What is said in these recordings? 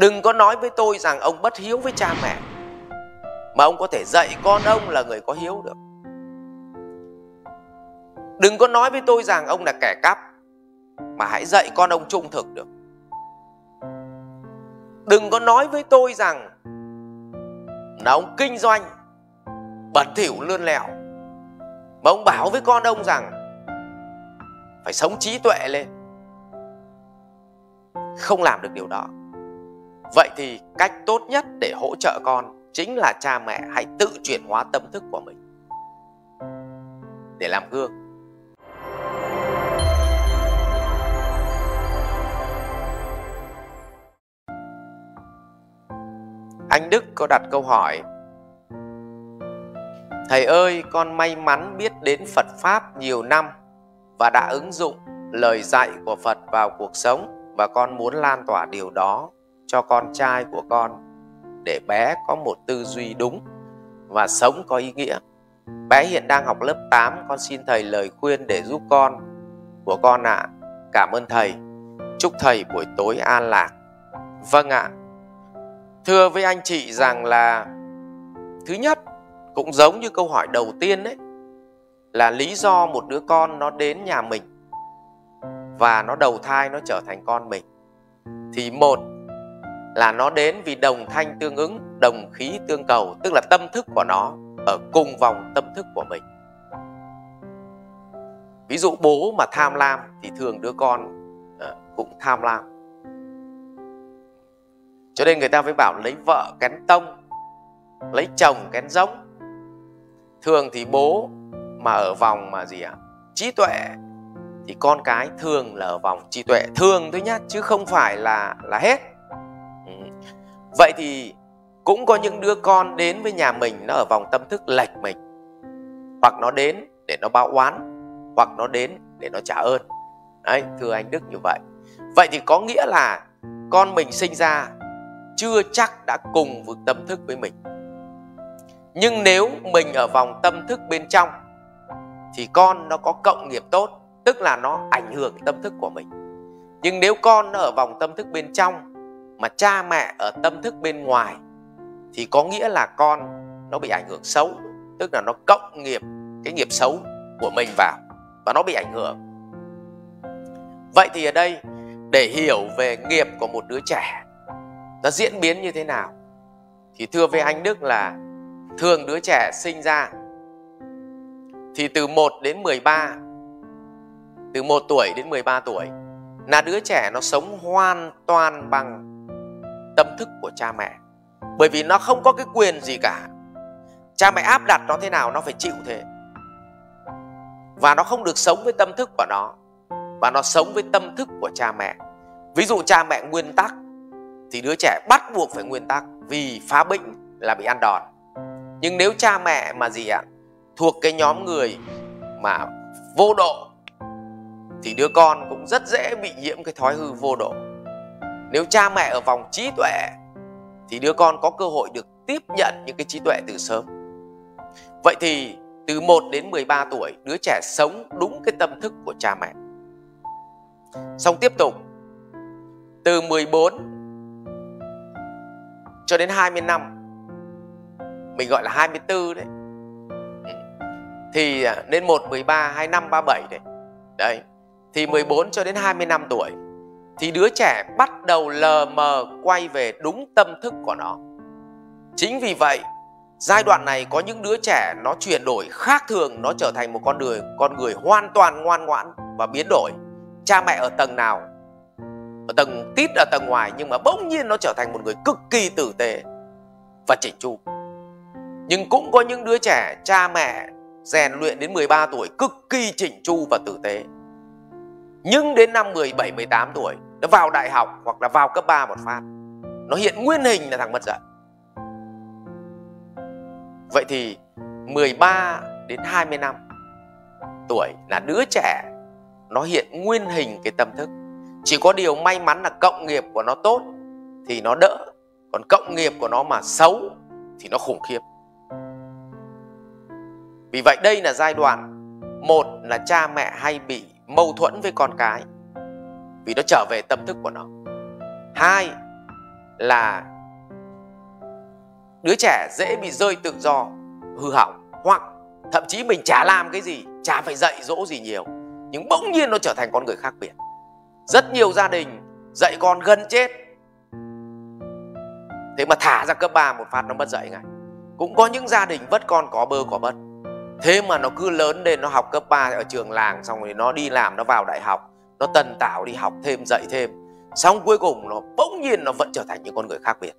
đừng có nói với tôi rằng ông bất hiếu với cha mẹ, mà ông có thể dạy con ông là người có hiếu được. Đừng có nói với tôi rằng ông là kẻ cắp, mà hãy dạy con ông trung thực được. Đừng có nói với tôi rằng là ông kinh doanh, bẩn thỉu, lươn lẹo, mà ông bảo với con ông rằng phải sống trí tuệ lên, không làm được điều đó vậy thì cách tốt nhất để hỗ trợ con chính là cha mẹ hãy tự chuyển hóa tâm thức của mình. Để làm gương. Anh đức có đặt câu hỏi, thầy ơi, con may mắn biết đến phật pháp nhiều năm và đã ứng dụng lời dạy của phật vào cuộc sống và con muốn lan tỏa điều đó cho con trai của con để bé có một tư duy đúng và sống có ý nghĩa. Bé hiện đang học lớp 8, con xin thầy lời khuyên để giúp con của con ạ. À. Cảm ơn thầy. Chúc thầy buổi tối an lạc. Vâng ạ. À. Thưa với anh chị rằng là thứ nhất cũng giống như câu hỏi đầu tiên đấy là lý do một đứa con nó đến nhà mình và nó đầu thai nó trở thành con mình thì một là nó đến vì đồng thanh tương ứng, đồng khí tương cầu, tức là tâm thức của nó ở cùng vòng tâm thức của mình ví dụ bố mà tham lam thì thường đứa con ờ, cũng tham lam cho nên người ta mới bảo lấy vợ kén tông, lấy chồng kén giống thường thì bố mà ở vòng mà gì ạ à? trí tuệ, thì con cái thường là ở vòng trí tuệ thường thôi nhá, chứ không phải là là hết vậy thì cũng có những đứa con đến với nhà mình nó ở vòng tâm thức lệch mình. Hoặc nó đến để nó báo oán, hoặc nó đến để nó trả ơn. Đấy, thưa anh đức như vậy. Vậy thì có nghĩa là con mình sinh ra chưa chắc đã cùng vực tâm thức với mình. Nhưng nếu mình ở vòng tâm thức bên trong, thì con nó có cộng nghiệp tốt, tức là nó ảnh hưởng tâm thức của mình. Nhưng nếu con nó ở vòng tâm thức bên trong mà cha mẹ ở tâm thức bên ngoài thì có nghĩa là con nó bị ảnh hưởng xấu, tức là nó cộng nghiệp cái nghiệp xấu của mình vào và nó bị ảnh hưởng. Vậy thì ở đây, để hiểu về nghiệp của một đứa trẻ nó diễn biến như thế nào, thì thưa với anh Đức là thường đứa trẻ sinh ra thì từ 1 đến 13 từ 1 tuổi đến 13 tuổi, là đứa trẻ nó sống hoàn toàn bằng tâm thức của cha mẹ. Bởi vì nó không có cái quyền gì cả. Cha mẹ áp đặt nó thế nào, nó phải chịu thế. Và nó không được sống với tâm thức của nó. Và nó sống với tâm thức của cha mẹ. Ví dụ cha mẹ nguyên tắc, thì đứa trẻ bắt buộc phải nguyên tắc vì phá bệnh là bị ăn đòn. Nhưng nếu cha mẹ mà gì ạ, thuộc cái nhóm người mà vô độ, thì đứa con cũng rất dễ bị nhiễm cái thói hư vô độ nếu cha mẹ ở vòng trí tuệ thì đứa con có cơ hội được tiếp nhận những cái trí tuệ từ sớm. Vậy thì từ 1 đến 13 tuổi đứa trẻ sống đúng cái tâm thức của cha mẹ. Xong tiếp tục từ 14 cho đến 20 năm mình gọi là 24 đấy. Thì à, nên 1, 13, 25, 37 đấy đấy thì 14 cho đến 20 năm tuổi thì đứa trẻ bắt đầu lờ mờ quay về đúng tâm thức của nó. Chính vì vậy, giai đoạn này có những đứa trẻ nó chuyển đổi khác thường, nó trở thành một con người con người hoàn toàn ngoan ngoãn và biến đổi. Cha mẹ ở tầng nào? Ở tầng tít ở tầng ngoài nhưng mà bỗng nhiên nó trở thành một người cực kỳ tử tế và chỉnh chu. Nhưng cũng có những đứa trẻ cha mẹ rèn luyện đến 13 tuổi cực kỳ chỉnh chu và tử tế nhưng đến năm 17, 18 tuổi nó vào đại học hoặc là vào cấp 3 một phát. Nó hiện nguyên hình là thằng mất dạy. Vậy thì 13 đến 20 năm tuổi là đứa trẻ, Nó hiện nguyên hình cái tâm thức. Chỉ có điều may mắn là cộng nghiệp của nó tốt Thì nó đỡ, Còn cộng nghiệp của nó mà xấu Thì nó khủng khiếp. Vì vậy đây là giai đoạn, Một là cha mẹ hay bị mâu thuẫn với con cái vì nó trở về tâm thức của nó. Hai là đứa trẻ dễ bị rơi tự do, hư hỏng, hoặc thậm chí mình chả làm cái gì, chả phải dạy dỗ gì nhiều, nhưng bỗng nhiên nó trở thành con người khác biệt. Rất nhiều gia đình dạy con gần chết. Thế mà thả ra cấp 3 một phát nó mất dạy ngay. Cũng có những gia đình vất con có bơ có bất thế mà nó cứ lớn lên, nó học cấp 3 ở trường làng, xong rồi nó đi làm, nó vào đại học nó tần tảo đi học thêm, dạy thêm. Xong cuối cùng nó bỗng nhiên nó vẫn trở thành những con người khác biệt.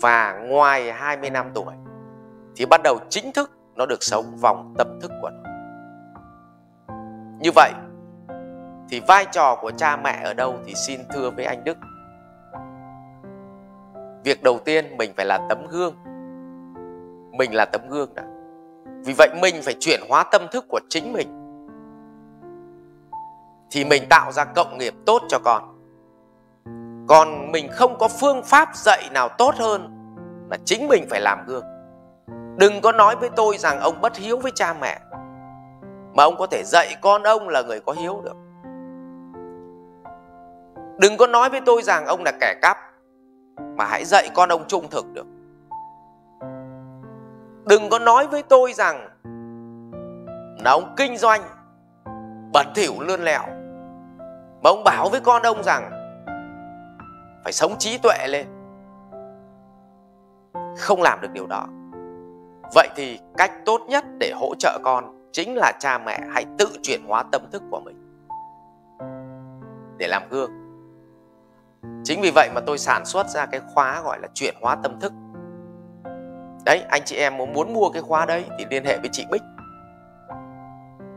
Và ngoài 20 năm tuổi thì bắt đầu chính thức nó được sống vòng tâm thức của nó. Như vậy thì vai trò của cha mẹ ở đâu thì xin thưa với anh Đức. Việc đầu tiên mình phải là tấm gương. Mình là tấm gương đã. Vì vậy mình phải chuyển hóa tâm thức của chính mình thì mình tạo ra cộng nghiệp tốt cho con. Còn mình không có phương pháp dạy nào tốt hơn là chính mình phải làm gương. Đừng có nói với tôi rằng ông bất hiếu với cha mẹ, mà ông có thể dạy con ông là người có hiếu được. Đừng có nói với tôi rằng ông là kẻ cắp, mà hãy dạy con ông trung thực được. Đừng có nói với tôi rằng là ông kinh doanh, bẩn thỉu lươn lẹo và ông bảo với con ông rằng phải sống trí tuệ lên. Không làm được điều đó. Vậy thì cách tốt nhất để hỗ trợ con chính là cha mẹ hãy tự chuyển hóa tâm thức của mình. Để làm gương. Chính vì vậy mà tôi sản xuất ra cái khóa gọi là chuyển hóa tâm thức. Đấy, anh chị em muốn mua cái khóa đấy thì liên hệ với chị bích.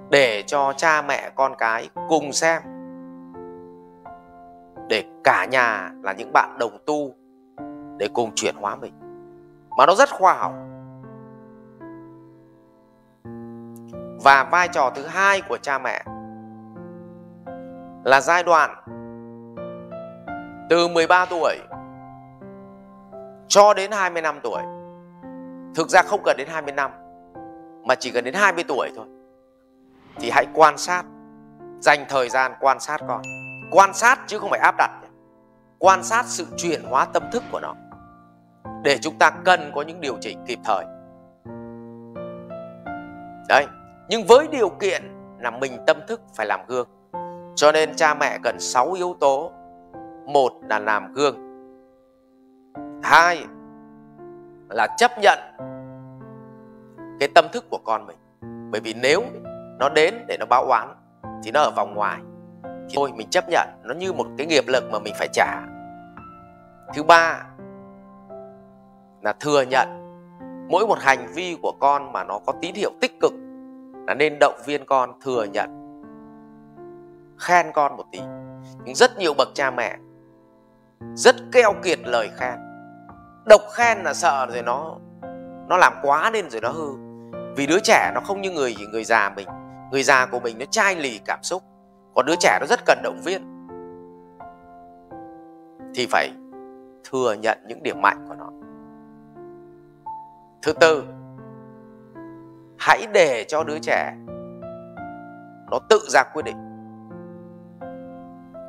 Để cho cha mẹ con cái cùng xem để cả nhà là những bạn đồng tu để cùng chuyển hóa mình mà nó rất khoa học và vai trò thứ hai của cha mẹ là giai đoạn từ 13 tuổi cho đến 20 năm tuổi. Thực ra không cần đến 20 năm mà chỉ cần đến 20 tuổi thôi. Thì hãy quan sát, dành thời gian quan sát con. Quan sát chứ không phải áp đặt. Quan sát sự chuyển hóa tâm thức của nó. Để chúng ta cần có những điều chỉnh kịp thời. Đấy, nhưng với điều kiện là mình tâm thức phải làm gương. Cho nên cha mẹ cần 6 yếu tố một là làm gương hai là chấp nhận cái tâm thức của con mình bởi vì nếu nó đến để nó báo oán thì nó ở vòng ngoài thì thôi, mình chấp nhận. Nó như một cái nghiệp lực mà mình phải trả. Thứ ba là thừa nhận. Mỗi một hành vi của con mà nó có tín hiệu tích cực là nên động viên con thừa nhận. Khen con một tí. Nhưng rất nhiều bậc cha mẹ rất keo kiệt lời khen. Độc khen là sợ rồi nó nó làm quá lên rồi nó hư. Vì đứa trẻ nó không như người người già mình. Người già của mình nó chai lì cảm xúc còn đứa trẻ nó rất cần động viên. Thì phải thừa nhận những điểm mạnh của nó. Thứ tư, hãy để cho đứa trẻ nó tự ra quyết định.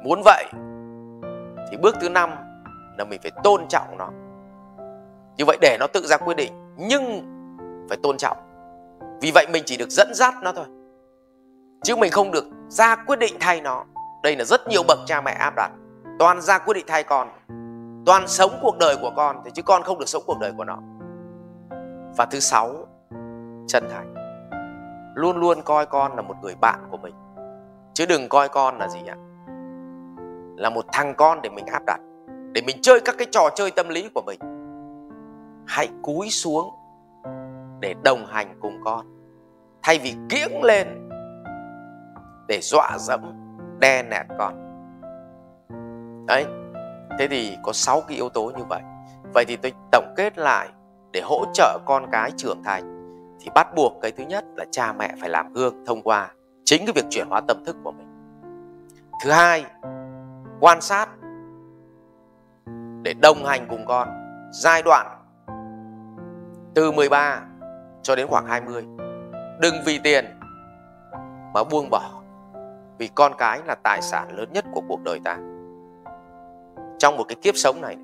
Muốn vậy thì bước thứ năm là mình phải tôn trọng nó. Như vậy để nó tự ra quyết định, nhưng phải tôn trọng. Vì vậy mình chỉ được dẫn dắt nó thôi chứ mình không được ra quyết định thay nó. Đây là rất nhiều bậc cha mẹ áp đặt. Toàn ra quyết định thay con. Toàn sống cuộc đời của con thì chứ con không được sống cuộc đời của nó. Và thứ sáu, chân thành. Luôn luôn coi con là một người bạn của mình. Chứ đừng coi con là gì ạ? Là một thằng con để mình áp đặt. Để mình chơi các cái trò chơi tâm lý của mình. Hãy cúi xuống để đồng hành cùng con. Thay vì kiễng lên để dọa dẫm, đe nẹt con đấy, thế thì có 6 cái yếu tố như vậy vậy thì tôi tổng kết lại để hỗ trợ con cái trưởng thành, thì bắt buộc cái thứ nhất là cha mẹ phải làm gương thông qua chính cái việc chuyển hóa tâm thức của mình thứ hai, quan sát để đồng hành cùng con giai đoạn từ 13 cho đến khoảng 20. Đừng vì tiền mà buông bỏ. Vì con cái là tài sản lớn nhất của cuộc đời ta. trong một cái kiếp sống này,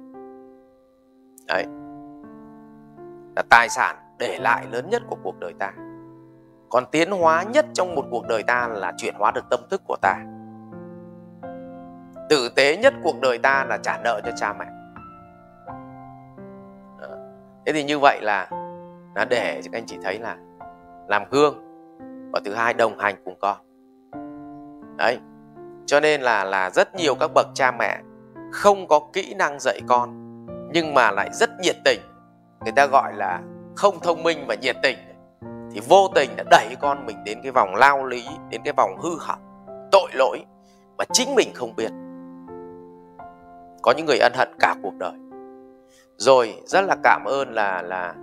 đấy, là tài sản để lại lớn nhất của cuộc đời ta. Còn tiến hóa nhất trong một cuộc đời ta là chuyển hóa được tâm thức của ta. Tử tế nhất cuộc đời ta là trả nợ cho cha mẹ. Thế thì như vậy là là để các anh chị thấy là làm gương và thứ hai đồng hành cùng con đấy. Cho nên là là rất nhiều các bậc cha mẹ không có kỹ năng dạy con, nhưng mà lại rất nhiệt tình. Người ta gọi là không thông minh và nhiệt tình. Thì vô tình đã đẩy con mình đến cái vòng lao lý, đến cái vòng hư hỏng, tội lỗi mà chính mình không biết. Có những người ân hận cả cuộc đời. Rồi rất là cảm ơn là là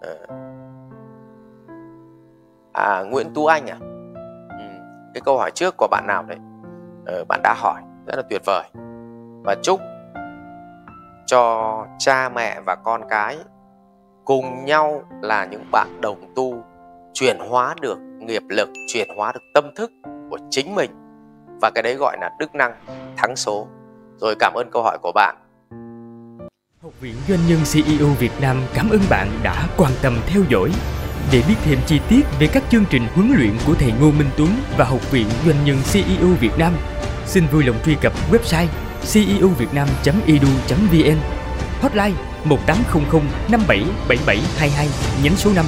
ờ, à Nguyễn Tú Anh à cái câu hỏi trước của bạn nào đấy ờ, bạn đã hỏi rất là tuyệt vời. Và chúc cho cha mẹ và con cái cùng nhau là những bạn đồng tu chuyển hóa được nghiệp lực chuyển hóa được tâm thức của chính mình. Và cái đấy gọi là đức năng thắng số. Rồi cảm ơn câu hỏi của bạn. Học viện Doanh nhân CEO Việt Nam cảm ơn bạn đã quan tâm theo dõi. Để biết thêm chi tiết về các chương trình huấn luyện của thầy Ngô Minh Tuấn và Học viện Doanh nhân CEO Việt Nam, xin vui lòng truy cập website ceovietnam.edu.vn Hotline 1800 577722 nhánh số 5